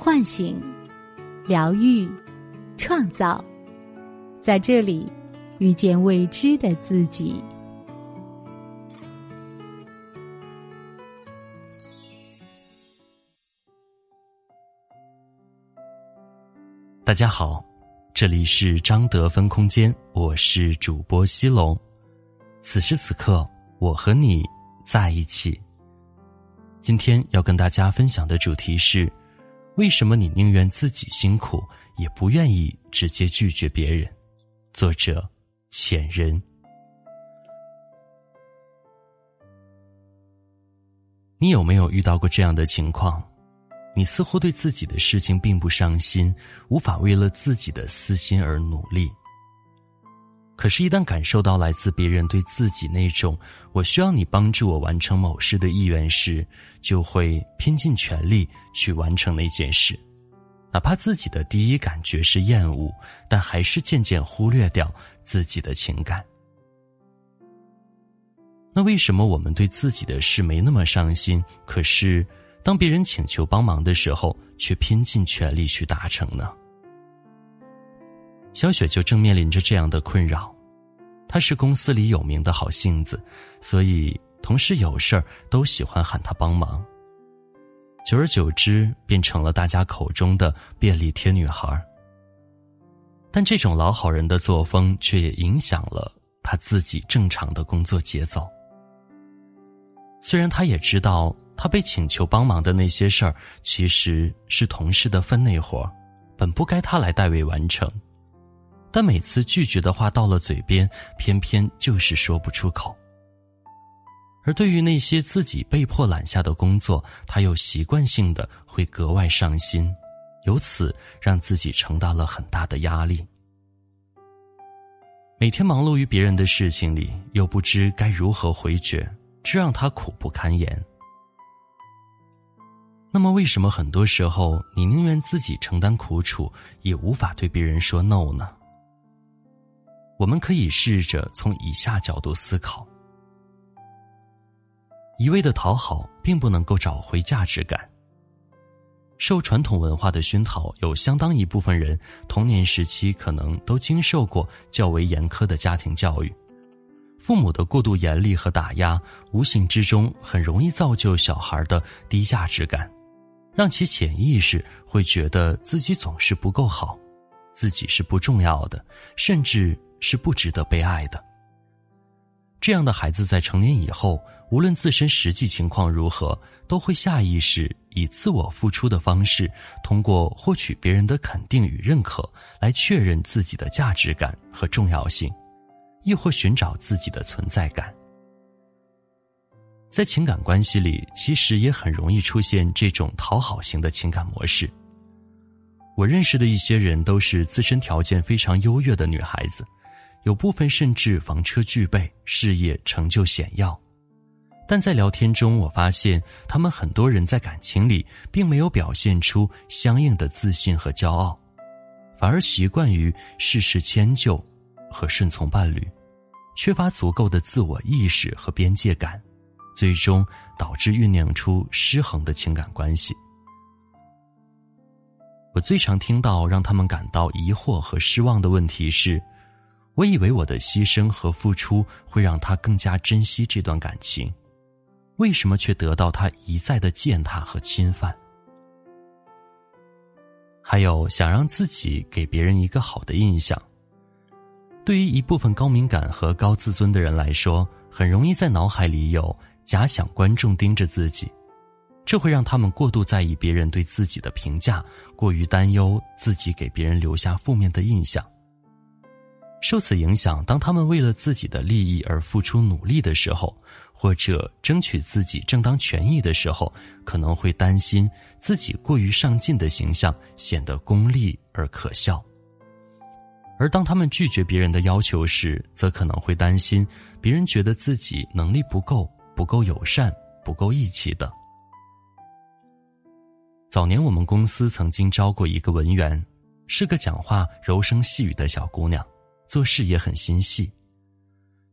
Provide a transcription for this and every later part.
唤醒、疗愈、创造，在这里遇见未知的自己。大家好，这里是张德芬空间，我是主播西龙。此时此刻，我和你在一起。今天要跟大家分享的主题是：为什么你宁愿自己辛苦，也不愿意直接拒绝别人？作者：浅人。你有没有遇到过这样的情况？你似乎对自己的事情并不上心，无法为了自己的私心而努力。可是，一旦感受到来自别人对自己那种“我需要你帮助我完成某事”的意愿时，就会拼尽全力去完成那件事，哪怕自己的第一感觉是厌恶，但还是渐渐忽略掉自己的情感。那为什么我们对自己的事没那么上心？可是。当别人请求帮忙的时候，却拼尽全力去达成呢？小雪就正面临着这样的困扰。她是公司里有名的好性子，所以同事有事儿都喜欢喊她帮忙。久而久之，变成了大家口中的便利贴女孩。但这种老好人的作风，却也影响了她自己正常的工作节奏。虽然她也知道。他被请求帮忙的那些事儿，其实是同事的分内活，本不该他来代为完成。但每次拒绝的话到了嘴边，偏偏就是说不出口。而对于那些自己被迫揽下的工作，他又习惯性的会格外上心，由此让自己承担了很大的压力。每天忙碌于别人的事情里，又不知该如何回绝，这让他苦不堪言。那么，为什么很多时候你宁愿自己承担苦楚，也无法对别人说 “no” 呢？我们可以试着从以下角度思考：一味的讨好，并不能够找回价值感。受传统文化的熏陶，有相当一部分人童年时期可能都经受过较为严苛的家庭教育，父母的过度严厉和打压，无形之中很容易造就小孩的低价值感。让其潜意识会觉得自己总是不够好，自己是不重要的，甚至是不值得被爱的。这样的孩子在成年以后，无论自身实际情况如何，都会下意识以自我付出的方式，通过获取别人的肯定与认可，来确认自己的价值感和重要性，亦或寻找自己的存在感。在情感关系里，其实也很容易出现这种讨好型的情感模式。我认识的一些人都是自身条件非常优越的女孩子，有部分甚至房车具备，事业成就显耀。但在聊天中，我发现他们很多人在感情里并没有表现出相应的自信和骄傲，反而习惯于事事迁就和顺从伴侣，缺乏足够的自我意识和边界感。最终导致酝酿出失衡的情感关系。我最常听到让他们感到疑惑和失望的问题是：我以为我的牺牲和付出会让他更加珍惜这段感情，为什么却得到他一再的践踏和侵犯？还有想让自己给别人一个好的印象。对于一部分高敏感和高自尊的人来说，很容易在脑海里有。假想观众盯着自己，这会让他们过度在意别人对自己的评价，过于担忧自己给别人留下负面的印象。受此影响，当他们为了自己的利益而付出努力的时候，或者争取自己正当权益的时候，可能会担心自己过于上进的形象显得功利而可笑；而当他们拒绝别人的要求时，则可能会担心别人觉得自己能力不够。不够友善、不够义气的。早年我们公司曾经招过一个文员，是个讲话柔声细语的小姑娘，做事也很心细。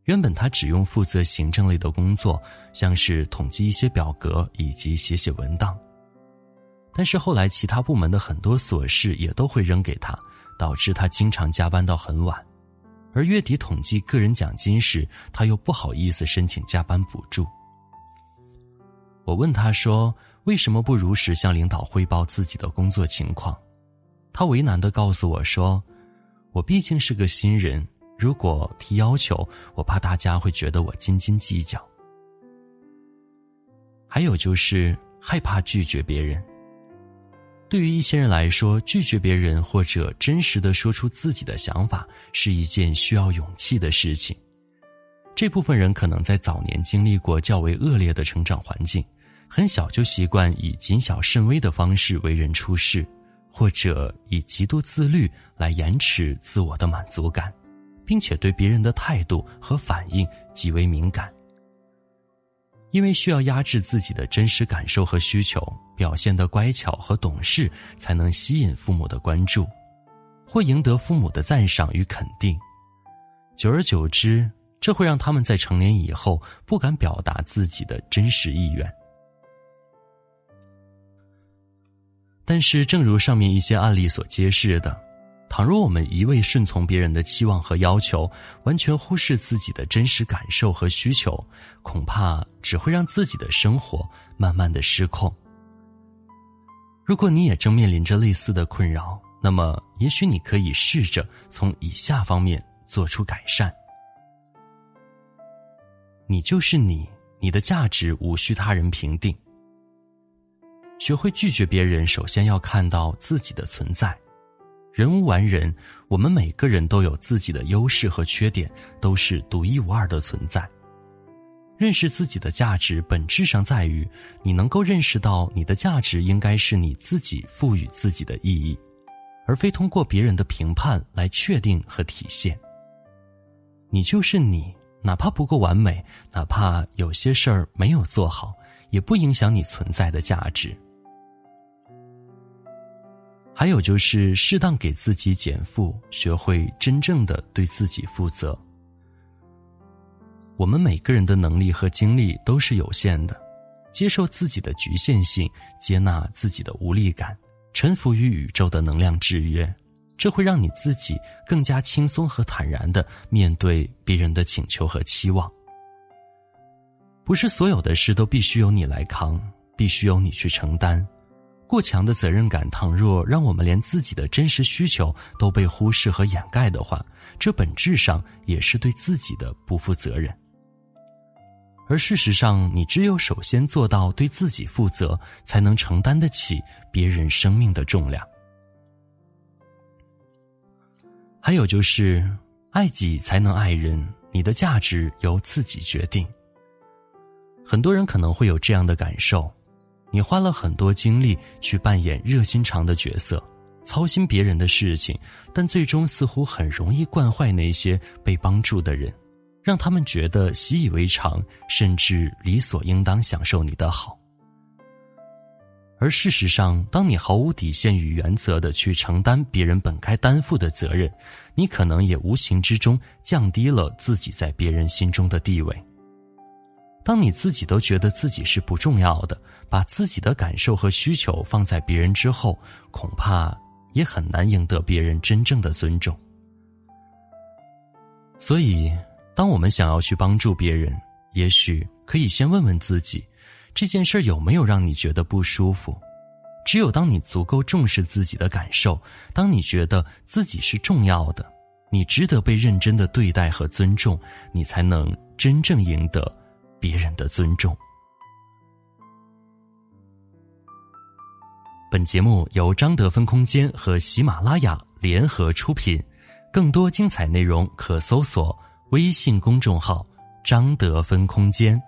原本他只用负责行政类的工作，像是统计一些表格以及写写文档。但是后来其他部门的很多琐事也都会扔给他，导致他经常加班到很晚。而月底统计个人奖金时，他又不好意思申请加班补助。我问他说：“为什么不如实向领导汇报自己的工作情况？”他为难的告诉我说：“我毕竟是个新人，如果提要求，我怕大家会觉得我斤斤计较。还有就是害怕拒绝别人。对于一些人来说，拒绝别人或者真实的说出自己的想法是一件需要勇气的事情。这部分人可能在早年经历过较为恶劣的成长环境，很小就习惯以谨小慎微的方式为人处事。或者以极度自律来延迟自我的满足感，并且对别人的态度和反应极为敏感。因为需要压制自己的真实感受和需求，表现得乖巧和懂事，才能吸引父母的关注，或赢得父母的赞赏与肯定。久而久之，这会让他们在成年以后不敢表达自己的真实意愿。但是，正如上面一些案例所揭示的，倘若我们一味顺从别人的期望和要求，完全忽视自己的真实感受和需求，恐怕只会让自己的生活慢慢的失控。如果你也正面临着类似的困扰，那么也许你可以试着从以下方面做出改善：你就是你，你的价值无需他人评定。学会拒绝别人，首先要看到自己的存在。人无完人，我们每个人都有自己的优势和缺点，都是独一无二的存在。认识自己的价值，本质上在于你能够认识到你的价值应该是你自己赋予自己的意义，而非通过别人的评判来确定和体现。你就是你，哪怕不够完美，哪怕有些事儿没有做好，也不影响你存在的价值。还有就是适当给自己减负，学会真正的对自己负责。我们每个人的能力和精力都是有限的，接受自己的局限性，接纳自己的无力感，臣服于宇宙的能量制约，这会让你自己更加轻松和坦然的面对别人的请求和期望。不是所有的事都必须由你来扛，必须由你去承担。过强的责任感，倘若让我们连自己的真实需求都被忽视和掩盖的话，这本质上也是对自己的不负责任。而事实上，你只有首先做到对自己负责，才能承担得起别人生命的重量。还有就是，爱己才能爱人，你的价值由自己决定。很多人可能会有这样的感受。你花了很多精力去扮演热心肠的角色，操心别人的事情，但最终似乎很容易惯坏那些被帮助的人，让他们觉得习以为常，甚至理所应当享受你的好。而事实上，当你毫无底线与原则的去承担别人本该担负的责任，你可能也无形之中降低了自己在别人心中的地位。当你自己都觉得自己是不重要的，把自己的感受和需求放在别人之后，恐怕也很难赢得别人真正的尊重。所以，当我们想要去帮助别人，也许可以先问问自己，这件事有没有让你觉得不舒服？只有当你足够重视自己的感受，当你觉得自己是重要的，你值得被认真的对待和尊重，你才能真正赢得。别人的尊重。本节目由张德芬空间和喜马拉雅联合出品，更多精彩内容可搜索微信公众号“张德芬空间”。